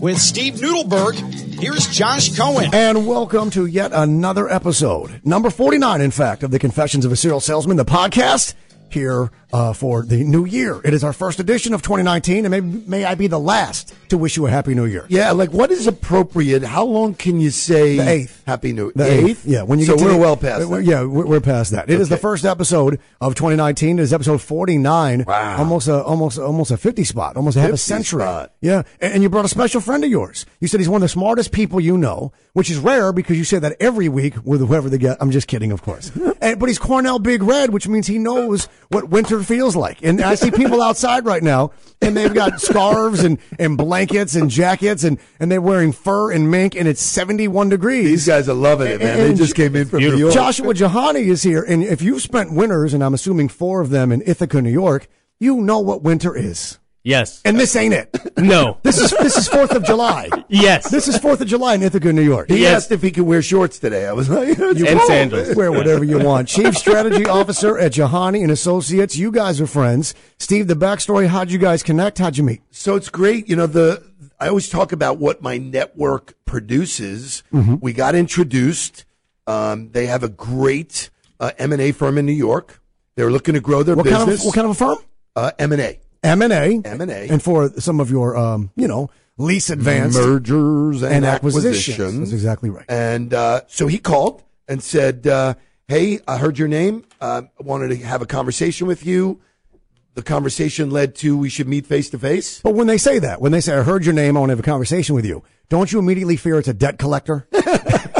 with Steve Nudelberg. Here's Josh Cohen. And welcome to yet another episode, number 49, in fact, of the Confessions of a Serial Salesman, the podcast here uh, for the new year. It is our first edition of 2019, and may, may I be the last to wish you a happy new year. Yeah, like what is appropriate? How long can you say The eighth. Happy New The eighth? Yeah, when you so get to we're the- well past. we're- that. Yeah, we're, we're past that. It is the first episode of 2019. It is episode 49. Wow. almost a almost almost a 50 spot, almost a half a century. spot. Yeah, and, and you brought a special friend of yours. You said he's one of the smartest people you know, which is rare because you say that every week with whoever they get. I'm just kidding, of course. and, but he's Cornell Big Red, which means he knows what winter feels like. And I see people outside right now, and they've got scarves and, and blankets and jackets, and, and they're wearing fur and mink, and it's 71 degrees. These guys are loving it, man. And they just came in from New York. Joshua Jahani is here, and if you've spent winters, and I'm assuming four of them in Ithaca, New York, you know what winter is. Yes. And this ain't it. No. This is this is Fourth of July. Yes. This is Fourth of July in Ithaca, New York. he Yes. asked if he could wear shorts today. I was like, You And can sandals. Wear whatever you want. Chief Strategy Officer at Jahani and Associates. You guys are friends. Steve, the backstory. How'd you guys connect? How'd you meet? So it's great. You know, the I always talk about what my network produces. Mm-hmm. We got introduced. Um, they have a great uh, M and A firm in New York. They're looking to grow their What kind business. of what kind of a firm? uh, M and A M and A. M&A. And for some of your, um, you know, lease advanced mergers and, and acquisitions. acquisitions. That's exactly right. And uh, so he called and said, uh, "Hey, I heard your name. Uh, I wanted to have a conversation with you." The conversation led to we should meet face to face. But when they say that, when they say, I heard your name, I want to have a conversation with you, don't you immediately fear it's a debt collector?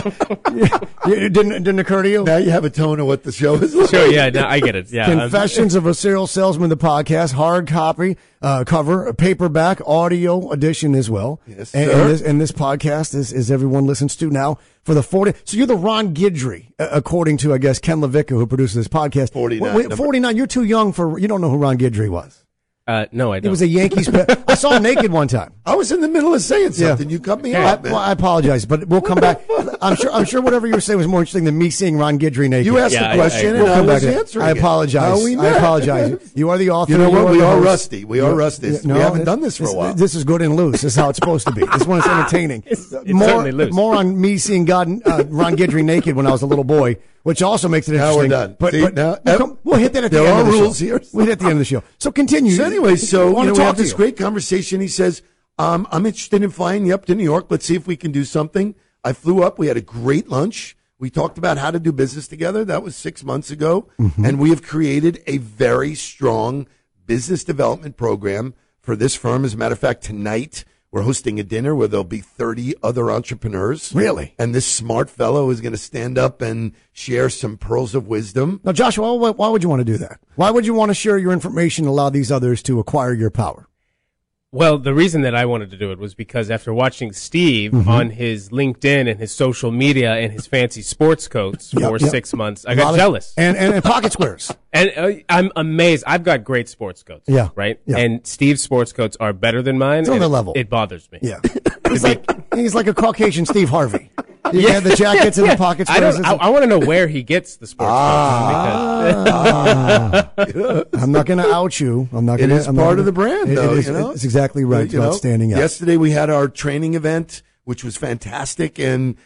it didn't, it didn't occur to you? Now you have a tone of what the show is. Like. Sure. Yeah. No, I get it. Yeah. Confessions of a Serial Salesman, the podcast, hard copy, uh, cover, paperback, audio edition as well. Yes, and, sir. and this, and this podcast is, is everyone listens to now for the 40. So you're the Ron Guidry, uh, according to, I guess, Ken LaVicka, who produces this podcast. Forty nine. Forty nine. you're too young for, you don't know who Ron Guidry was. Uh, no, I He don't. It was a Yankees. pe- I saw him naked one time. I was in the middle of saying something. You cut me I, off, man. well, I apologize, but we'll come back. I'm sure. I'm sure whatever you were saying was more interesting than me seeing Ron Guidry naked. you asked Yeah, I- the question I- and We'll I come back was to that. answering. I it. apologize. How we I met. apologize. You are the author. You know what? are We the are host. rusty. We are rusty. Yeah, We haven't done this for a while. This is good and loose. This is how it's supposed to be. This one is entertaining. it's more, certainly loose. more on me seeing God, uh, Ron Guidry naked when I was a little boy, which also makes it Now interesting. we're done. But, See, but now- we'll, come- we'll hit that at the end of the rules show. here. We'll hit at the end of the show. So continue. So anyway, so you know, we have this you. great conversation. He says, um, "I'm interested in flying you up to New York. Let's see if we can do something." I flew up. We had a great lunch. We talked about how to do business together. That was six months ago, Mm-hmm. and we have created a very strong business development program for this firm. As a matter of fact, tonight we're hosting a dinner where there'll be 30 other entrepreneurs. Really? And this smart fellow is going to stand up and share some pearls of wisdom. Now, Joshua, why, why would you want to do that? Why would you want to share your information and allow these others to acquire your power? Well, the reason that I wanted to do it was because after watching Steve Mm-hmm. on his LinkedIn and his social media and his fancy sports coats for Yep, yep. six months, I got lot of- jealous. And, and, and pocket squares. And uh, I'm amazed. I've got great sports coats. Yeah. Right? Yeah. And Steve's sports coats are better than mine. It's on it- level. It bothers me. Yeah. He's like, he's like a Caucasian Steve Harvey. You had the jackets and the pocket I don't. I, I want to know where he gets the sports Ah. coats because I'm not going to out you. I'm not It going to. is part of the brand, It- though. it is, you know? It's exactly right. You about know, standing out. Yesterday we had our training event, which was fantastic, and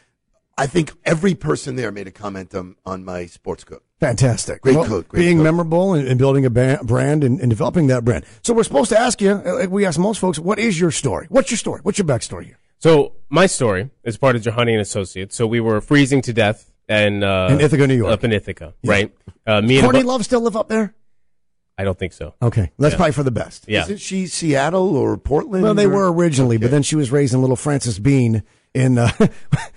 I think every person there made a comment on, on my sports coat. Fantastic. Great coat, great being coat. memorable and, and building a ba- brand and, and developing that brand. So we're supposed to ask you, uh, like we ask most folks, what is your story? What's your story? What's your backstory here? So my story is part of Jahani and Associates. So we were freezing to death and uh, In Ithaca, New York. Up in Ithaca, right? Uh, me and Courtney bu- Love still live up there? I don't think so. Okay. That's probably for the best. Yeah. Isn't she Seattle or Portland? Well, they or- were originally, but then she was raised in Little Frances Bean in, uh, that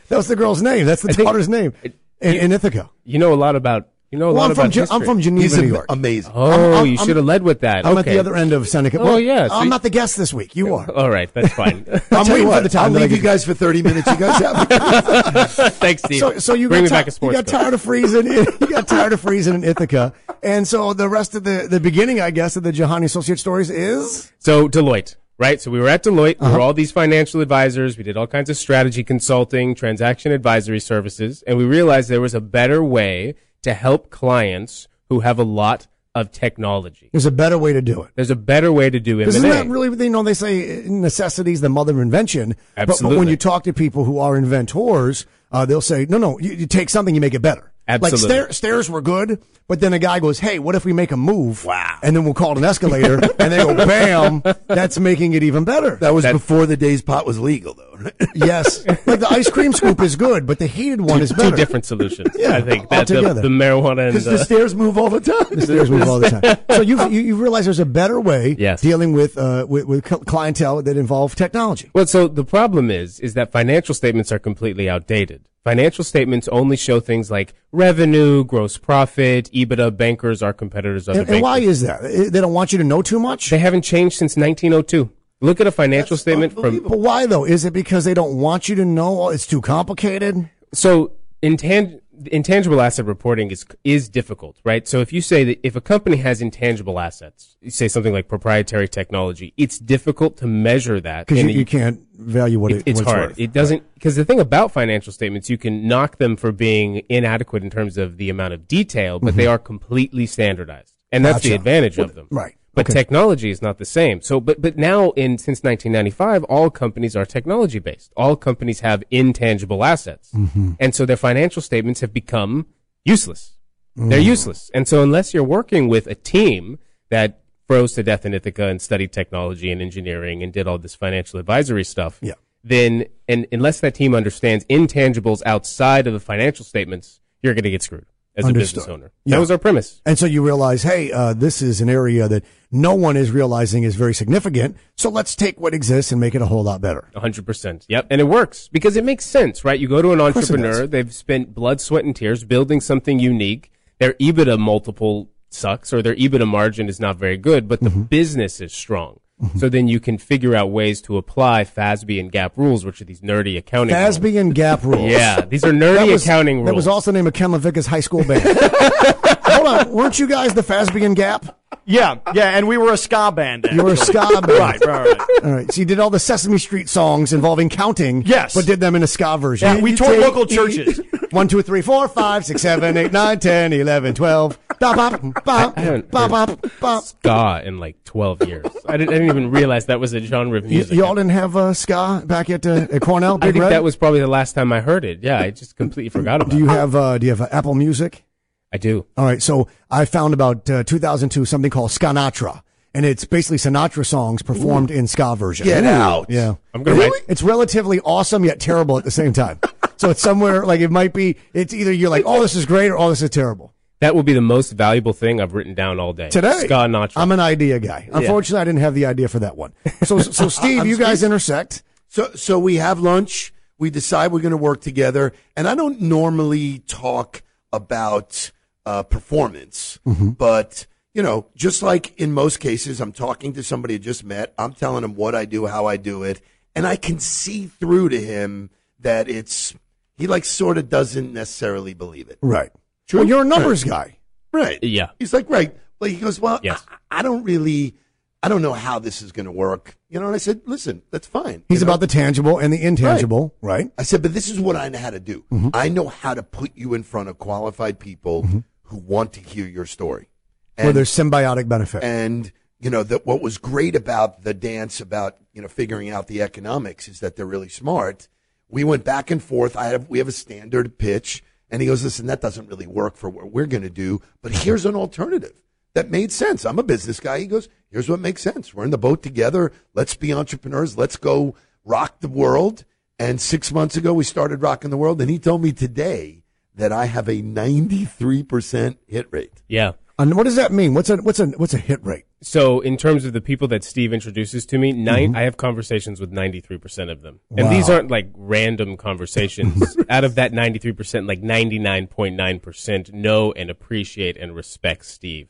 was the girl's name. That's the daughter's name in, in Ithaca. You know a lot about You know a Well, lot I'm from, about Ge- history. I'm from Geneva, He's New York. amazing. Oh, I'm- you I'm- should have led with that. I'm okay. at the other end of Seneca. Oh, Well, yeah, so I'm you- not the guest this week. You are. All right, that's fine. I'm waiting what, for the time. I'll leave you guys for 30 minutes. You guys have. Thanks, Steve. So, so you bring got me back a sports You got tired of freezing. you got tired of freezing in Ithaca, and so the rest of the the beginning, I guess, of the Jahani Associate stories is So Deloitte, right? So we were at Deloitte. Uh-huh. We were all these financial advisors. We did all kinds of strategy consulting, transaction advisory services, and we realized there was a better way to help clients who have a lot of technology. there's a better way to do it. There's a better way to do M&A. Isn't that really, you know, they say necessity is the mother of invention. But, but when you talk to people who are inventors, uh, they'll say, no, no, you, you take something, you make it better. Absolutely. Like stair, stairs were good, but then a guy goes, hey, what if we make a move? Wow. And then we'll call it an escalator, and they go, bam, that's making it even better. That was That- before the days pot was legal, though. Yes. Like the ice cream scoop is good, but the heated one is better. two different solutions? Yeah, I think that the, altogether. the marijuana and Because the the, stairs move all the time. The Stairs move all the time. So you you, you realize there's a better way Yes. dealing with, uh, with with cl- clientele that involve technology. Well, so the problem is, is that financial statements are completely outdated. Financial statements only show things like revenue, gross profit, EBITDA, bankers, are competitors, other And, and why is that? They don't want you to know too much. They haven't changed since 1902. Look at a financial statement from But why though? Is it because they don't want you to know? It's too complicated. so intang- intangible asset reporting is is difficult, right? So if you say that if a company has intangible assets, you say something like proprietary technology, it's difficult to measure that. Because you, you can't value what it- it, it's hard. worth. It doesn't because the thing about financial statements, you can knock them for being inadequate in terms of the amount of detail, but they mm-hmm. are completely standardized, and that's the Gotcha. advantage of them. right. But Okay. technology is not the same. So, but but now in since 1995, all companies are technology based. All companies have intangible assets, Mm-hmm. and so their financial statements have become useless. Mm. They're useless. And so unless you're working with a team that froze to death in Ithaca and studied technology and engineering and did all this financial advisory stuff, Yeah. then and unless that team understands intangibles outside of the financial statements, you're going to get screwed as a business owner. Yeah. That was our premise. And so you realize, hey, uh, this is an area that no one is realizing is very significant. So let's take what exists and make it a whole lot better. 100%. Yep. And it works because it makes sense, right? You go to an entrepreneur, they've spent blood, sweat, and tears building something unique. Their EBITDA multiple sucks or their EBITDA margin is not very good, but the Mm-hmm. business is strong. Mm-hmm. So then you can figure out ways to apply FASB and GAAP rules, which are these nerdy accounting rules. FASB and GAAP rules. Yeah, these are nerdy was, accounting rules. That was also the name of Ken LaVicka's high school band. Hold on. Weren't you guys the FASB Gap? Yeah, yeah, and we were a ska band. You were a ska band. Right, right, right. All right. So you did all the Sesame Street songs involving counting. Yes. But did them in a ska version. Yeah, we toured local churches. One, two, three, four, five, six, seven, eight, nine, ten, eleven, twelve. Bop, bop, bop, I haven't bop, bop, bop. ska in like 12 years. I didn't, I didn't even realize that was a genre of You, music. y'all didn't have uh, ska back at, uh, at Cornell? I think Red? that was probably the last time I heard it. Yeah, I just completely forgot about Do you it. have uh, Do you have uh, Apple Music? I do. All right, so I found about uh, 2002 something called Skanatra. and it's basically Sinatra songs performed in ska version. Get out. Yeah, I'm gonna write- It's relatively awesome yet terrible at the same time. so it's somewhere like it might be. It's either you're like, oh, this is great, or oh, this is terrible. That will be the most valuable thing I've written down all day. Today, Ska Natra. I'm an idea guy. Unfortunately, I didn't have the idea for that one. So, so Steve, you guys intersect. So, so we have lunch. We decide we're going to work together. And I don't normally talk about uh, performance, but you know, just like in most cases, I'm talking to somebody I just met. I'm telling him what I do, how I do it, and I can see through to him that it's he like sort of doesn't necessarily believe it. Right. True. Well, you're a numbers guy. Right. Yeah. He's like, right. But he goes, well, Yes. I, I don't really, I don't know how this is going to work. You know, and I said, listen, that's fine. He's You know? about the tangible and the intangible, right? I said, but this is what I know how to do. Mm-hmm. I know how to put you in front of qualified people who want to hear your story. Where there's symbiotic benefit. And you know that what was great about the dance about you know figuring out the economics is that they're really smart. We went back and forth. I have we have a standard pitch, and he goes, "Listen, that doesn't really work for what we're going to do, but here's an alternative that made sense." I'm a business guy. He goes, "Here's what makes sense. We're in the boat together. Let's be entrepreneurs. Let's go rock the world." And six months ago, we started rocking the world, and he told me today that I have a 93% hit rate. Yeah. And what does that mean? What's a what's a what's a hit rate? So, in terms of the people that Steve introduces to me, nine, Mm-hmm. I have conversations with 93% of them. And these aren't like random conversations. Out of that 93%, like 99.9% know and appreciate and respect Steve.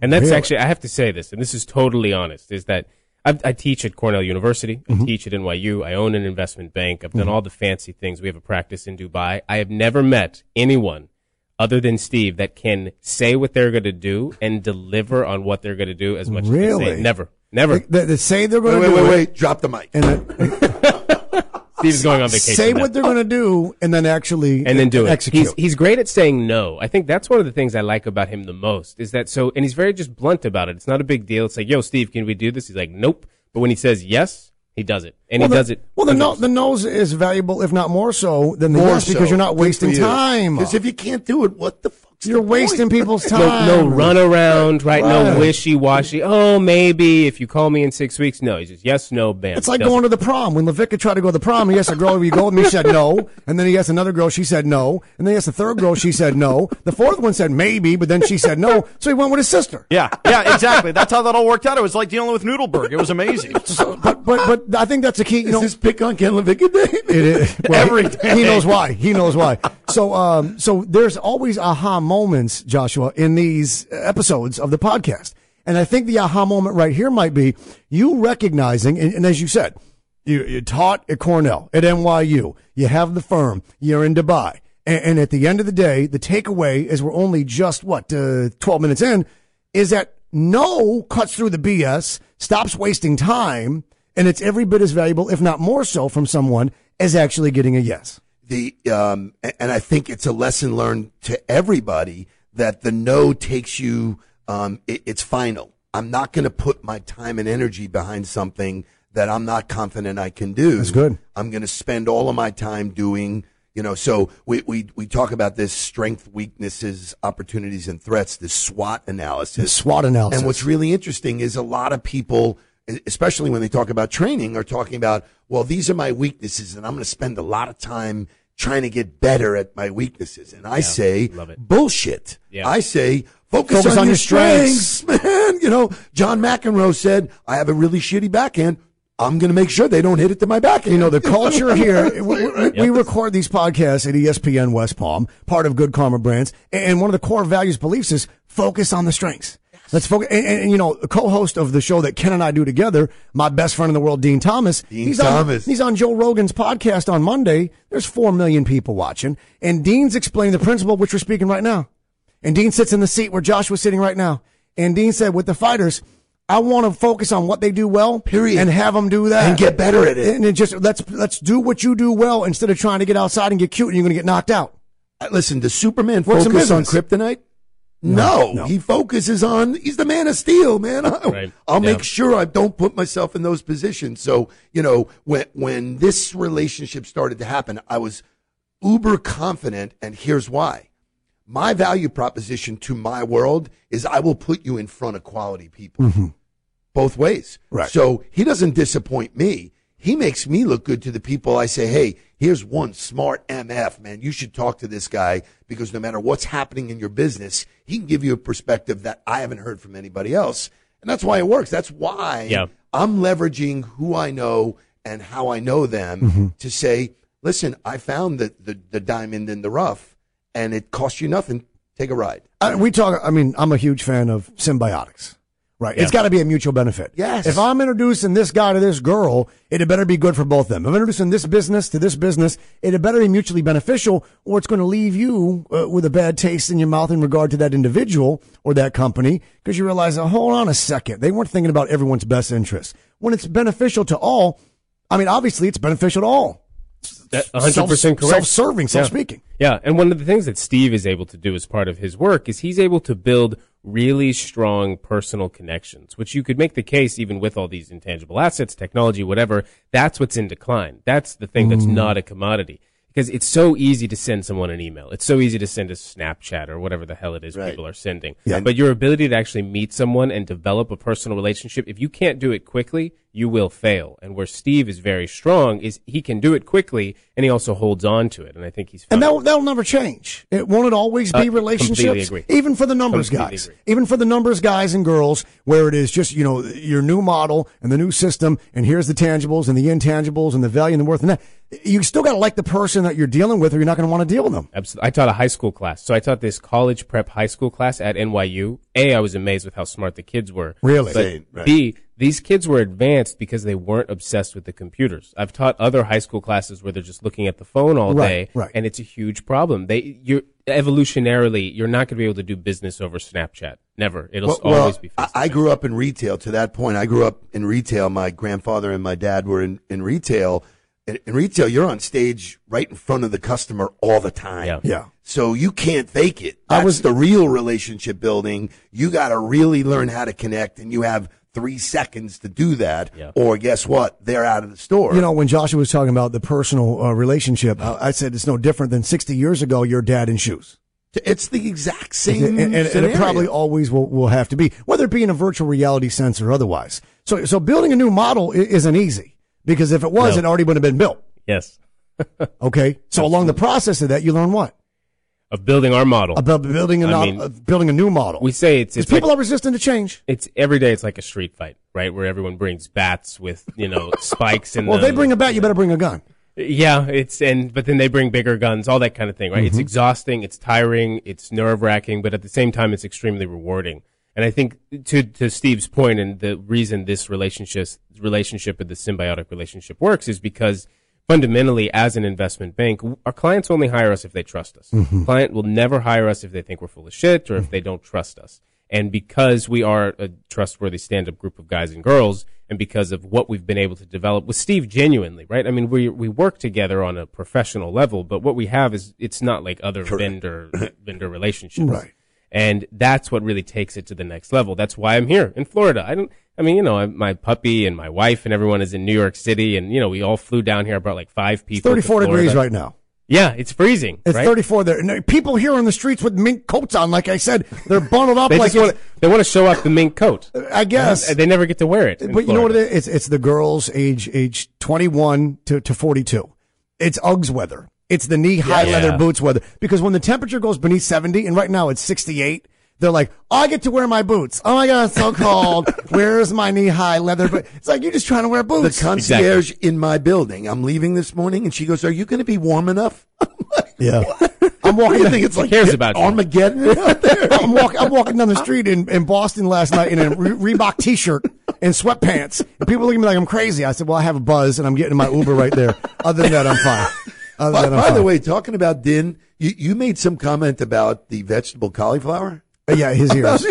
And that's Really? actually, I have to say this, and this is totally honest, is that I, I teach at Cornell University. Mm-hmm. I teach at NYU. I own an investment bank. I've done all the fancy things. We have a practice in Dubai. I have never met anyone other than Steve that can say what they're going to do and deliver on what they're going to do as much as they Really? say. Never. Never. They, they say they're going to wait, do wait, it, wait. Drop the mic. and then Steve's going on vacation. say now. what they're going to do, and then actually and then do it. execute. He's, he's great at saying no. I think that's one of the things I like about him the most is that so, and he's very just blunt about it. It's not a big deal. It's like, yo, Steve, can we do this? He's like, nope. But when he says yes, he does it. And well, he the, does it. Well, the, no, the nose is valuable, if not more so, than the More yes, because you're not wasting you. time. Because if you can't do it, what the fuck's You're wasting point? people's time. no run around, right? No wishy washy. Oh, maybe if you call me in six weeks. No, he's just yes, no, bam. It's like Does going to the prom. When LaVicka tried to go to the prom, he asked a girl, "Will you go with me?" She said no. And then he asked another girl, she said no. And then he asked the third girl, she said no. The fourth one said maybe, but then she said no. So he went with his sister. Yeah, yeah, exactly. That's how that all worked out. It was like dealing with Nudelberg. It was amazing. So, but but but I think that's the key. You Is know, this pick on Ken LaVicka day? It is. Well, Every he- day. He knows why. He knows why. So, um, so there's always aha moments, Joshua, in these episodes of the podcast. And I think the aha moment right here might be you recognizing, and, and as you said, you, you taught at Cornell, at NYU, you have the firm, you're in Dubai. And, and at the end of the day, the takeaway is we're only just what, uh, 12 minutes in is that no cuts through the BS, stops wasting time, and it's every bit as valuable, if not more so, from someone as actually getting a yes. The um, and I think it's a lesson learned to everybody that the no takes you. Um, it, it's final. I'm not going to put my time and energy behind something that I'm not confident I can do. That's good. I'm going to spend all of my time doing. You know, so we, we, we talk about this strength, weaknesses, opportunities, and threats, this SWOT analysis. The SWOT analysis. And what's really interesting is a lot of people, especially when they talk about training, are talking about, well, these are my weaknesses, and I'm going to spend a lot of time trying to get better at my weaknesses. And I say, bullshit. Yeah. I say, focus, Focus on, on your strengths. strengths, man. You know, John McEnroe said, I have a really shitty backhand. I'm going to make sure they don't hit it to my backhand. You know, the culture here, we, we, we record these podcasts at ESPN West Palm, part of Good Karma Brands. And one of the core values, beliefs is focus on the strengths. Let's focus. And, and, and, you know, the co-host of the show that Ken and I do together, my best friend in the world, Dean Thomas. Dean he's Thomas. On, he's on Joe Rogan's podcast on Monday. There's four million people watching. And Dean's explaining the principle which we're speaking right now. And Dean sits in the seat where Joshua's sitting right now. And Dean said, with the fighters, I want to focus on what they do well, Period. and have them do that And get better at it. And just let's let's do what you do well instead of trying to get outside and get cute and you're going to get knocked out. Listen, does Superman Works focus on kryptonite? No, no. he focuses on, he's the man of steel, man. Right. I'll Yeah. make sure I don't put myself in those positions. So, you know, when, when this relationship started to happen, I was uber confident. And here's why. My value proposition to my world is I will put you in front of quality people mm-hmm. both ways. Right. So he doesn't disappoint me. He makes me look good to the people I say, hey, here's one smart MF, man. You should talk to this guy because no matter what's happening in your business, he can give you a perspective that I haven't heard from anybody else. And that's why it works. That's why Yeah. I'm leveraging who I know and how I know them Mm-hmm. to say, listen, I found the, the, the diamond in the rough and it costs you nothing. Take a ride. I, we talk. I mean, I'm a huge fan of symbiotics. Right. it's got to be a mutual benefit. Yes. If I'm introducing this guy to this girl, it had better be good for both of them. If I'm introducing this business to this business, it had better be mutually beneficial or it's going to leave you uh, with a bad taste in your mouth in regard to that individual or that company because you realize, oh, hold on a second. They weren't thinking about everyone's best interest. When it's beneficial to all, I mean, obviously it's beneficial to all. That- 100% Self- correct. Self-serving, self-speaking. Yeah, and one of the things that Steve is able to do as part of his work is he's able to build really strong personal connections, which you could make the case even with all these intangible assets, technology, whatever. That's what's in decline. That's the thing that's mm. not a commodity. Because it's so easy to send someone an email. It's so easy to send a Snapchat or whatever the hell it is Right. people are sending. Yeah. But your ability to actually meet someone and develop a personal relationship, if you can't do it quickly, you will fail. And where Steve is very strong is he can do it quickly and he also holds on to it. And I think he's And that'll, that'll never change. It won't it always be Uh, relationships, even for the numbers Completely guys, agree. even for the numbers guys and girls, where it is just you know your new model and the new system, and here's the tangibles and the intangibles and the value and the worth and that. You still got to like the person that you're dealing with, or you're not going to want to deal with them. Absolutely. I taught a high school class. So I taught this college prep high school class at NYU. A, I was amazed with how smart the kids were. Really? But right. B, these kids were advanced because they weren't obsessed with the computers. I've taught other high school classes where they're just looking at the phone all Right, day. right. And it's a huge problem. They, you're, evolutionarily, you're not going to be able to do business over Snapchat. Never. It'll Well, always well, be I, I grew up in retail. To that point, I grew up in retail. My grandfather and my dad were in, in retail. In, in retail, you're on stage right in front of the customer all the time. Yeah. Yeah. So you can't fake it. I was- the real relationship building. You got to really learn how to connect, and you have three seconds to do that. Yeah. Or guess what? They're out of the store. You know, when Joshua was talking about the personal uh, relationship, I, I said it's no different than 60 years ago. Your dad in shoes. it's the exact same. and, and- and it probably always will, will have to be, whether it be in a virtual reality sense or otherwise. So, so building a new model isn't easy because if it was, No. it already would have been built. Yes. Okay. So along the process of that, you learn what Of building our model. about building a no- mean, building a new model. we say it's, people like, are resistant to change. it's every day it's like a street fight, right? Where everyone brings bats with, you know, spikes and Well, if they bring a bat, you better bring a gun. Yeah, it's and but then they bring bigger guns, all that kind of thing, right? Mm-hmm. It's exhausting, it's tiring, it's nerve wracking, but at the same time, it's extremely rewarding. And I think to to Steve's point, and the reason this relationship relationship with the symbiotic relationship works is because fundamentally, as an investment bank, our clients only hire us if they trust us. Mm-hmm. Client will never hire us if they think we're full of shit or if they don't trust us. And because we are a trustworthy stand-up group of guys and girls, and because of what we've been able to develop with Steve genuinely, right? I mean, we we work together on a professional level, but what we have is it's not like other vendor vendor relationships. Right. And that's what really takes it to the next level. That's why I'm here in Florida. I don't, I mean, you know, my puppy and my wife and everyone is in New York City and, you know, we all flew down here. I brought like five people. to 34 degrees right now. Yeah, it's freezing. It's right? 34 there. People here on the streets with mink coats on, like I said, they're bundled up They like want to, they want to show off the mink coat. I uh-huh. guess. And they never get to wear it. But you know what it is? It's, it's the girls age age 21 to, to 42. It's Uggs weather. It's the knee high Yeah. leather boots weather. Because when the temperature goes beneath 70, and right now it's 68, they're like, oh, I get to wear my boots. Oh my God, it's so cold. Where's my knee high leather? But it's like, you're just trying to wear boots. the concierge in my building. I'm leaving this morning, and she goes, "Are you going to be warm enough?" yeah. I'm walking you think it's like cares about you? Armageddon out there? I'm, walk, I'm walking down the street in, in Boston last night in a Re- Reebok t-shirt and sweatpants. And people look at me like I'm crazy. I said, well, I have a buzz and I'm getting my Uber right there. Other than that, I'm fine. By, than that, I'm by the way, talking about Dean, you, you made some comment about the vegetable cauliflower. Uh, yeah, his ears.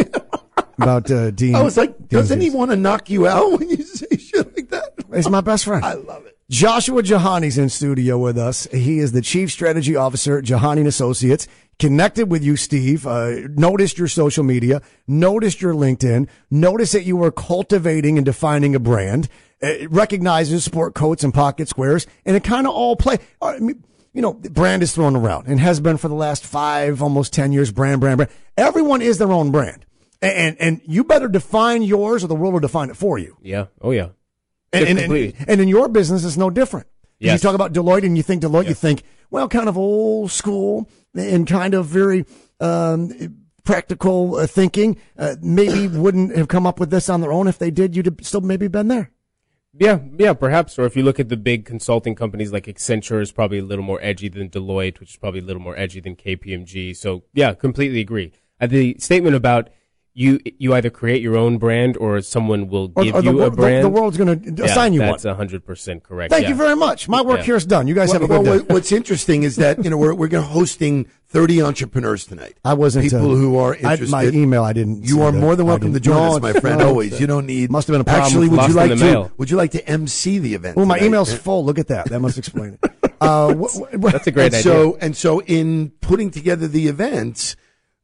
About uh, Dean. I was like, Dean's doesn't he ears. want to knock you out when you say shit like that? He's my best friend. I love it. Joshua Jahani's in studio with us. He is the chief strategy officer at Jahani Associates. Connected with you, Steve. Uh, noticed your social media. Noticed your LinkedIn. Noticed that you were cultivating and defining a brand. Uh, recognizes sport coats and pocket squares, and it kind of all play. I mean, you know, brand is thrown around and has been for the last five, almost ten years. Brand, brand, brand. Everyone is their own brand, and and, and you better define yours, or the world will define it for you. Yeah. Oh, yeah. And, and, completely. and, and in your business, it's no different. Yes. You talk about Deloitte and you think Deloitte, you think, well, kind of old school and kind of very um, practical uh, thinking. Uh, maybe wouldn't have come up with this on their own. If they did, you'd have still maybe been there. Yeah, yeah, perhaps. Or if you look at the big consulting companies like Accenture is probably a little more edgy than Deloitte, which is probably a little more edgy than KPMG. So yeah, completely agree. Uh, the statement about you you either create your own brand or someone will give or the, you wor- a brand. the world's going to Yeah, assign you one. That's hundred percent correct. Thank yeah. you very much. My work Yeah. here is done. You guys have a good well, day. what's interesting is that you know we're we're going hosting 30 entrepreneurs tonight. I wasn't people uh, who are I- interested. my email, I didn't. You are that. more than welcome to join No, us, my friend. no, Always. You don't need. Must have been a problem Actually, would you lost in like to? mail. Would you like to MC the event? Well, my tonight? email's full. Look at that. That must explain it. Uh, wh- wh- That's a great and idea. so and so in putting together the events,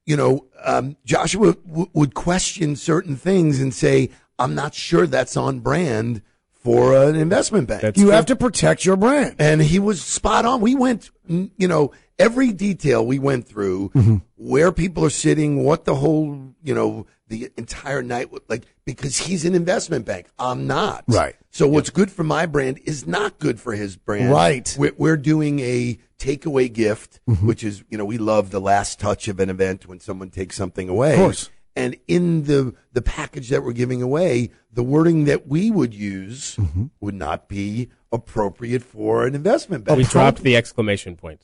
you know, um, Joshua w- would question certain things and say, "I'm not sure that's on brand for an investment bank." That's you true. have to protect your brand. and he was spot on. We went, you know, every detail we went through, Mm-hmm. where people are sitting, what the whole, you know, the entire night, like, because he's an investment bank. I'm not. Right. So what's good for my brand is not good for his brand. Right. We're, we're doing a takeaway gift, Mm-hmm. which is, you know, we love the last touch of an event when someone takes something away. Of course. And in the the package that we're giving away, the wording that we would use Mm-hmm. would not be appropriate for an investment bank. We dropped the exclamation point.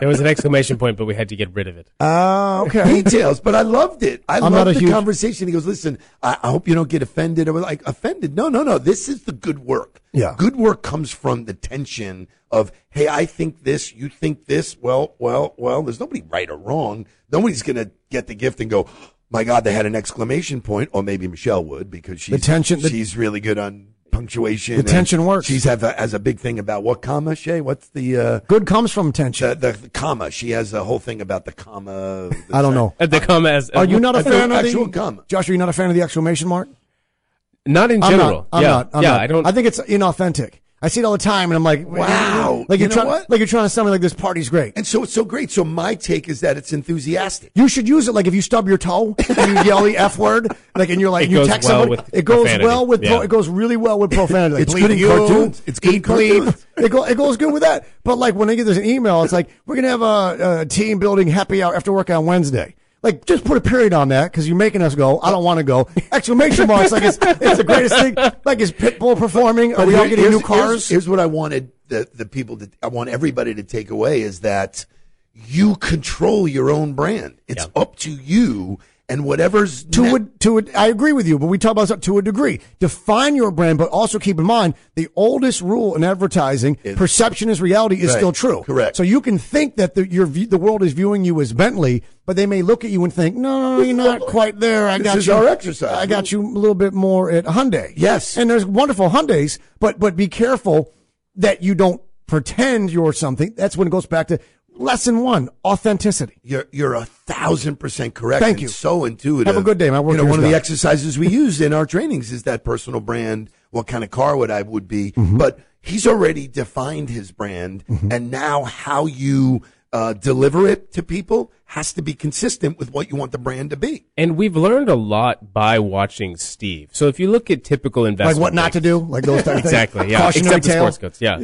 There was an exclamation point, but we had to get rid of it. Uh, okay. details, but I loved it. I I'm loved not a the huge- conversation. He goes, "Listen, I, I hope you don't get offended." I was like, "Offended? No, no, no. This is the good work. Yeah. good work comes from the tension of, hey, I think this, you think this. Well, well, well. There's nobody right or wrong. Nobody's gonna get the gift and go." My God, they had an exclamation point, or maybe Michelle would because she's tension- the- she's really good on punctuation. The tension works. She's have a, has a big thing about what comma, Shay? What's the uh, Good comes from tension. the, the, the comma? She has a whole thing about the comma. the I don't know. Uh, They come as Are you not a That's fan the of actual the comma. Josh? Are you not a fan of the exclamation mark? not in I'm general? not. I'm yeah, not. I'm yeah. not. I don't. I think it's inauthentic. I see it all the time, and I'm like, Wow. Like You you're know trying, what? like you're trying to sell me like this party's great. And so it's so great. So my take is that it's enthusiastic. You should use it like if you stub your toe and you yell the f word, like and you're like It you goes text well somebody. with It goes profanity. well with pro, Yeah. it goes really well with profanity. Like, It's bleep good in you, cartoons. It's good in eat bleep. cartoons. It, go, it goes good with that. But like when I get this email, it's like we're gonna have a, a team building happy hour after work on Wednesday. Like just put a period on that because you're making us go. I don't want to go. Exclamation marks like it's it's the greatest thing. Like is Pitbull performing? Are we all getting new cars? Here's, here's what I wanted the, the people to, I want everybody to take away is that you control your own brand. It's up to you and whatever's to ne- a, to a, I agree with you, but we talk about to a degree. Define your brand, but also keep in mind the oldest rule in advertising: perception is reality is Right. still true. Correct. So you can think that the, your the world is viewing you as Bentley, but they may look at you and think, "No, you're not quite there. I This got is you. our exercise. I got you a little bit more at Hyundai. Yes. and there's wonderful Hyundai's, but but be careful that you don't pretend you're something. That's when it goes back to lesson one: authenticity. You're you're a thousand percent correct. Thank you. So intuitive. Have a good day. My work You know, one of the exercises we use in our trainings is that personal brand. What kind of car would I would be? Mm-hmm. But he's already defined his brand, and now how you uh, deliver it to people has to be consistent with what you want the brand to be. and we've learned a lot by watching Steve. So if you look at typical investment, Like what not to do, like those type. Exactly. Yeah. Cautionary Except the sports coats. Yeah.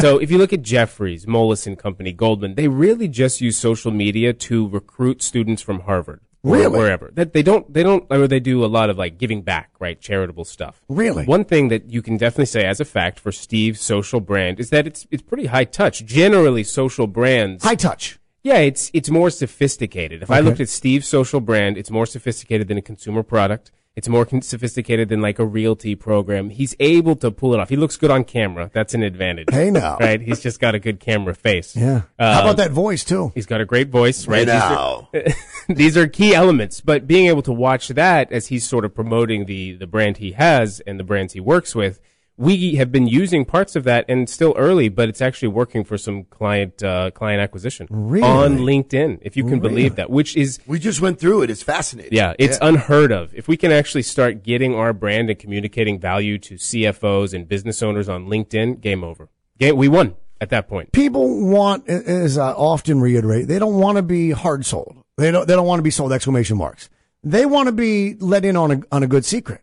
so if you look at Jefferies, Moelis and Company, Goldman, they really just use social media to recruit students from Harvard. Really? Wherever. That they don't, they don't, or they do a lot of like giving back, right? Charitable stuff. Really? One thing that you can definitely say as a fact for Steve's social brand is that it's, it's pretty high touch. Generally, social brands. High touch. Yeah, it's it's more sophisticated. If I looked at Steve's social brand, it's more sophisticated than a consumer product. It's more sophisticated than like a realty program. He's able to pull it off. He looks good on camera. That's an advantage. Hey, now. right? He's just got a good camera face. Yeah. Um, How about that voice too? He's got a great voice, right? Hey, These are- these are key elements, but being able to watch that as he's sort of promoting the the brand he has and the brands he works with, we have been using parts of that and still early, but it's actually working for some client uh, client acquisition Really? on LinkedIn, if you can believe that, which is We just went through it. It's fascinating. yeah, it's unheard of. If we can actually start getting our brand and communicating value to CFOs and business owners on LinkedIn, game over. Game, we won at that point. People want, as I often reiterate, they don't want to be hard sold. They don't. They don't want to be sold exclamation marks. They want to be let in on a on a good secret.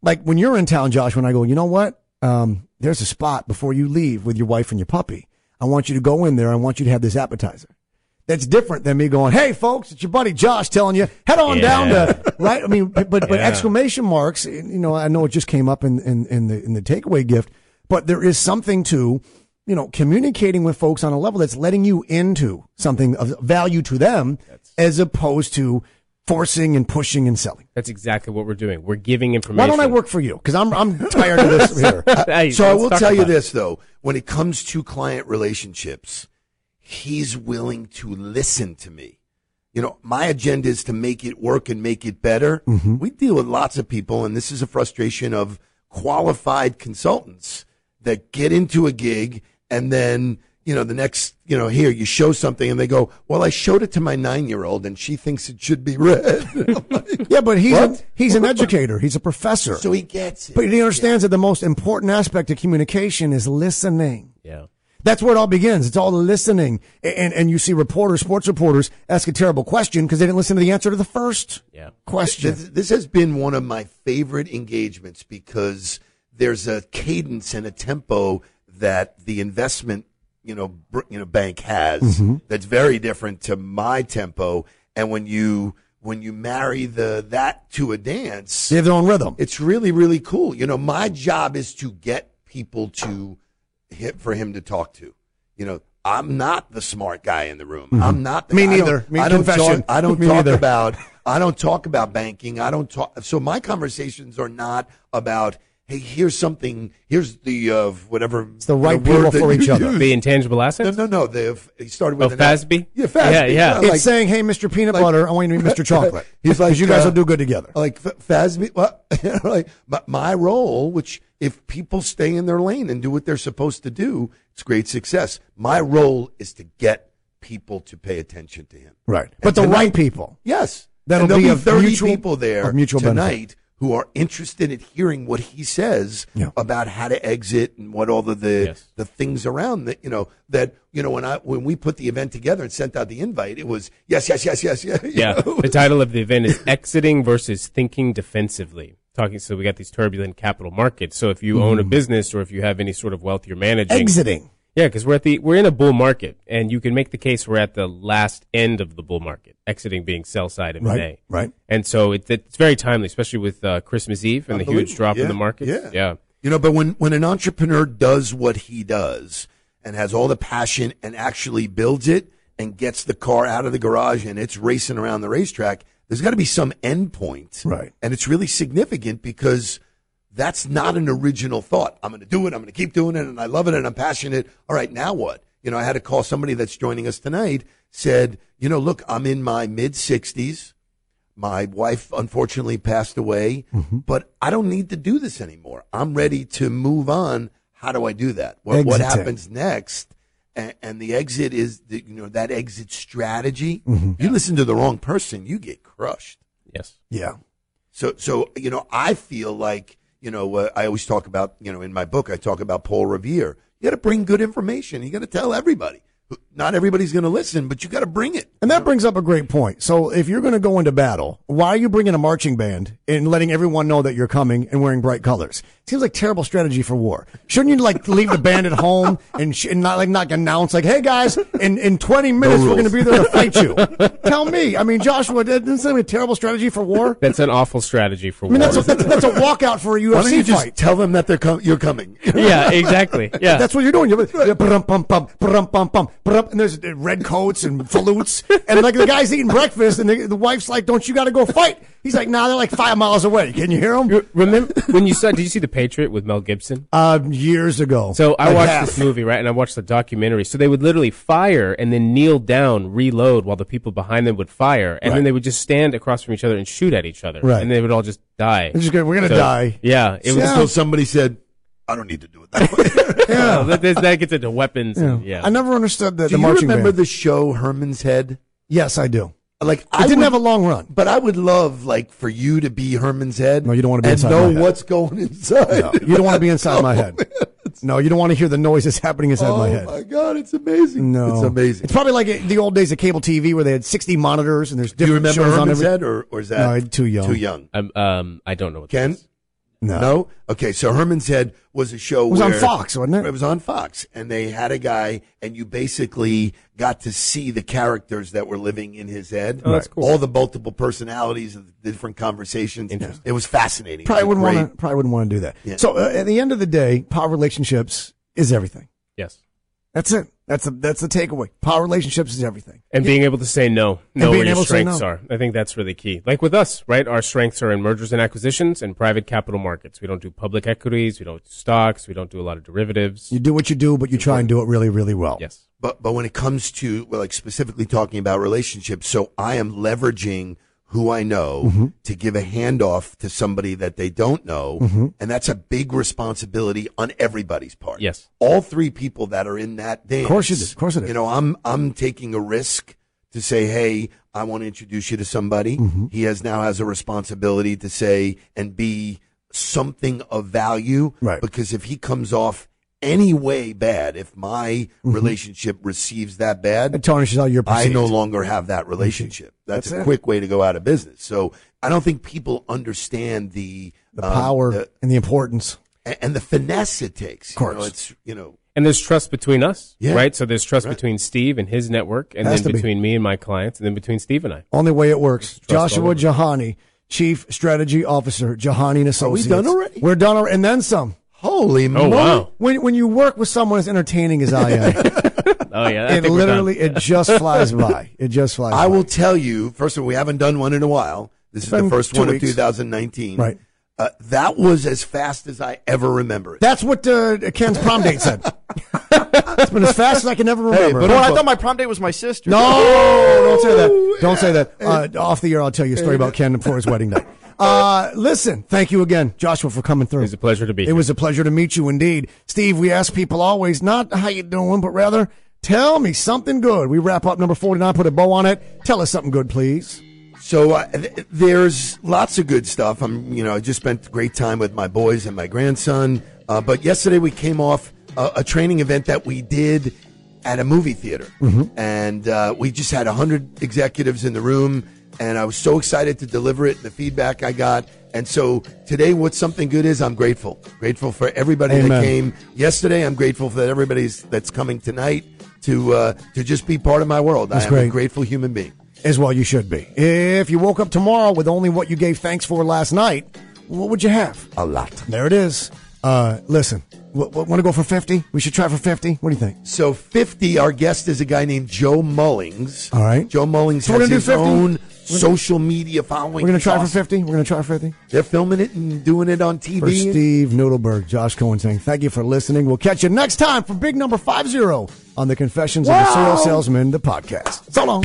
Like when you're in town, Josh. When I go, you know what? Um, there's a spot before you leave with your wife and your puppy. I want you to go in there. I want you to have this appetizer. That's different than me going, "Hey, folks, it's your buddy Josh telling you head on down to right." I mean, but but Yeah. exclamation marks. You know, I know it just came up in in, in the in the takeaway gift, but there is something to you know communicating with folks on a level that's letting you into something of value to them, as opposed to forcing and pushing and selling. That's exactly what we're doing. We're giving information. Why don't I work for you? Because I'm I'm tired of this here. Hey, So I will tell you this though, when it comes to client relationships, he's willing to listen to me. You know, my agenda is to make it work and make it better. Mm-hmm. We deal with lots of people, and this is a frustration of qualified consultants that get into a gig and then, you know, the next, you know, here you show something and they go, well, I showed it to my nine year old and she thinks it should be read. Like, Yeah, but he's a, he's an educator. He's a professor. so he gets it. But he understands that the most important aspect of communication is listening. Yeah. That's where it all begins. It's all the listening. And, and you see reporters, sports reporters ask a terrible question because they didn't listen to the answer to the first Yeah. question. This, this has been one of my favorite engagements because there's a cadence and a tempo that the investment, you know, br- you know, bank has Mm-hmm. that's very different to my tempo. And when you when you marry the that to a dance, They have their own rhythm. it's really really cool. You know, my job is to get people to hit for him to talk to. You know, I'm not the smart guy in the room. I'm not. The, Mm-hmm. Me I don't- neither. Me I don't talk. I don't talk about. I don't talk about banking. I don't talk. So my conversations are not about. Hey, here's something. Here's the uh, whatever. It's the right people for each other. The intangible assets? No, no, no. They he started with Oh, an FASB? Yeah, FASB. Yeah, yeah. it's like- saying, hey, Mr. Peanut like- Butter, I want you to be Mr. Chocolate. He's like, you guys uh, will do good together. like F- FASB. What? like my, my role, which if people stay in their lane and do what they're supposed to do, it's great success. My role is to get people to pay attention to him. Right. And But the tonight- right people. Yes, That'll and there'll be be, of thirty mutual- people there of mutual tonight benefit. Who are interested in hearing what he says Yeah. about how to exit and what all the the, Yes. the things around that you know that you know when I when we put the event together and sent out the invite, it was yes, yes, yes, yes, yes. Yeah. know? the title of the event is Exiting versus Thinking Defensively. Talking, so we got these turbulent capital markets. So if you own a hmm. business or if you have any sort of wealth you're managing, Exiting. Yeah, because we're at the we're in a bull market, and you can make the case we're at the last end of the bull market, exiting being sell side in Right, May. right. And so it, it's very timely, especially with uh, Christmas Eve and the huge drop in the market. Yeah. yeah. You know, but when, when an entrepreneur does what he does and has all the passion and actually builds it and gets the car out of the garage and it's racing around the racetrack, there's got to be some end point. Right. And it's really significant because that's not an original thought. I'm going to do it. I'm going to keep doing it. And I love it. And I'm passionate. All right. Now what? You know, I had to call somebody that's joining us tonight said, you know, look, I'm in my mid sixties. My wife unfortunately passed away, mm-hmm. but I don't need to do this anymore. I'm ready to move on. How do I do that? What, what happens next? And, and the exit is, the, you know, that exit strategy. Mm-hmm. You listen to the wrong person, you get crushed. Yes. Yeah. So, so you know, I feel like you know, uh, I always talk about you know in my book I talk about Paul Revere. You got to bring good information. You got to tell everybody. Not everybody's going to listen, but you got to bring it. And that brings up a great point. So if you're going to go into battle, why are you bringing a marching band and letting everyone know that you're coming and wearing bright colors? Seems like terrible strategy for war. Shouldn't you like leave the band at home and, sh- and not like not announce like, hey guys, in, in 20 minutes we're going to be there to fight you. Tell me. I mean, Joshua, that doesn't seem like a terrible strategy for war. That's an awful strategy for war. I mean, war. that's a, that's, that's a walkout for a UFC Why don't you just fight. tell them that they're com- you're coming? yeah, exactly. Yeah. That's what you're doing. You're you're brum, and there's uh, red coats and flutes, and like the guy's eating breakfast, and the, the wife's like, "Don't you got to go fight?" He's like, "Nah, they're like five miles away. Can you hear them?" Remember when you saw? Did you see the Patriot with Mel Gibson? Uh, years ago. So I Like watched half. this movie, right, and I watched the documentary. So they would literally fire and then kneel down, reload, while the people behind them would fire, and Right. then they would just stand across from each other and shoot at each other, Right. and they would all just die. They're just gonna- we're gonna So, die. Yeah, it was. Until somebody said, "I don't need to do it that way." Yeah, that, that- that gets into weapons. Yeah. And, yeah. I never understood the, do the you marching remember band. the show Herman's Head? yes, I do. Like It I didn't would- have a long run. But I would love, like, for you to be Herman's head. No, you don't wanna be and inside know my head. what's going inside. No, you don't want to be inside my head. No, you don't want to hear the noises happening inside oh my head. Oh my god, it's amazing. No, it's amazing. It's probably like the old days of cable TV where they had 60 monitors and there's Do you different remember shows on Herman's every. head, or, or is that No, I'm too young. Too young. Um, um, I don't know what that Ken? is. No. No. Okay, so Herman's Head was a show. It was on Fox, wasn't it? It was on Fox, and they had a guy, and you basically got to see the characters that were living in his head. Oh, that's cool. All the multiple personalities of the different conversations. It was fascinating. Probably was wouldn't want to. Probably wouldn't want to do that. Yeah. So uh, at the end of the day, power relationships is everything. Yes. That's it. That's the that's the takeaway. Power relationships is everything. And being able to say no, know being where your able to say strengths no. are. I think that's really key. Like with us, right? Our strengths are in mergers and acquisitions and private capital markets. We don't do public equities. We don't do stocks. We don't do a lot of derivatives. You do what you do, but you try and do it really, really well. yes. But but when it comes to like specifically talking about relationships, so I am leveraging who I know Mm-hmm. to give a handoff to somebody that they don't know, Mm-hmm. and that's a big responsibility on everybody's part. Yes. all three people that are in that dance. Of course it is. Of course it is. You know, I'm I'm taking a risk to say, hey, I want to introduce you to somebody. Mm-hmm. He has now has a responsibility to say and be something of value. Right. Because if he comes off any way bad, if my relationship receives that bad, It tarnishes how you're I no longer have that relationship. That's, That's a it. quick way to go out of business. So I don't think people understand the the um, power the- and the importance. and the finesse it takes. Of course. you know, it's you know And there's trust between us, Yeah. right? So there's trust between Steve and his network, and Has then to be. between me and my clients, and then between Steve and I. Only way it works. Joshua over. Jahani, Chief Strategy Officer, Jahani and Associates. done already? We're done, and then some. Holy Oh moly. wow! When when you work with someone as entertaining as I am, Oh yeah, I it think we're done. literally it just flies by. It just flies. I by. will tell you, first of all, we haven't done one in a while. This is the first one weeks. of 2019. Right. Uh, that was as fast as I ever remember it. That's what uh, Ken's prom date said. it's been as fast as I can ever remember. but Well, I thought my prom date was my sister. no, don't say that. Don't say that. Uh, off the air, I'll tell you a story about Ken before his wedding night. Uh, listen, thank you again, Joshua, for coming through. It was a pleasure to be here. It here. was a pleasure to meet you indeed. Steve, we ask people always not how you doing, but rather tell me something good. We wrap up number 49, put a bow on it. Tell us something good, please. So uh, th- there's lots of good stuff. I'm, you know, I just spent great time with my boys and my grandson. Uh, but yesterday we came off a, a training event that we did at a movie theater, and uh, we just had hundred executives in the room, and I was so excited to deliver it. The feedback I got, and so today, what something good is, I'm grateful. Grateful for everybody Amen. that came yesterday. I'm grateful for that everybody's that's coming tonight to uh, to just be part of my world. That's I am a grateful human being. As well, you should be. If you woke up tomorrow with only what you gave thanks for last night, what would you have? A lot. There it is. Uh, listen, w- w- want to go for 50? We should try for 50? What do you think? So 50, our guest is a guy named Joe Mullings. All right. Joe Mullings So has his 50? own social media following. We're going to try for 50? We're going to try for 50? They're filming it and doing it on TV. For Steve Nudelberg, Josh Cohen saying, thank you for listening. We'll catch you next time for big number 50 on the Confessions of a Serial Salesman, the podcast. So long.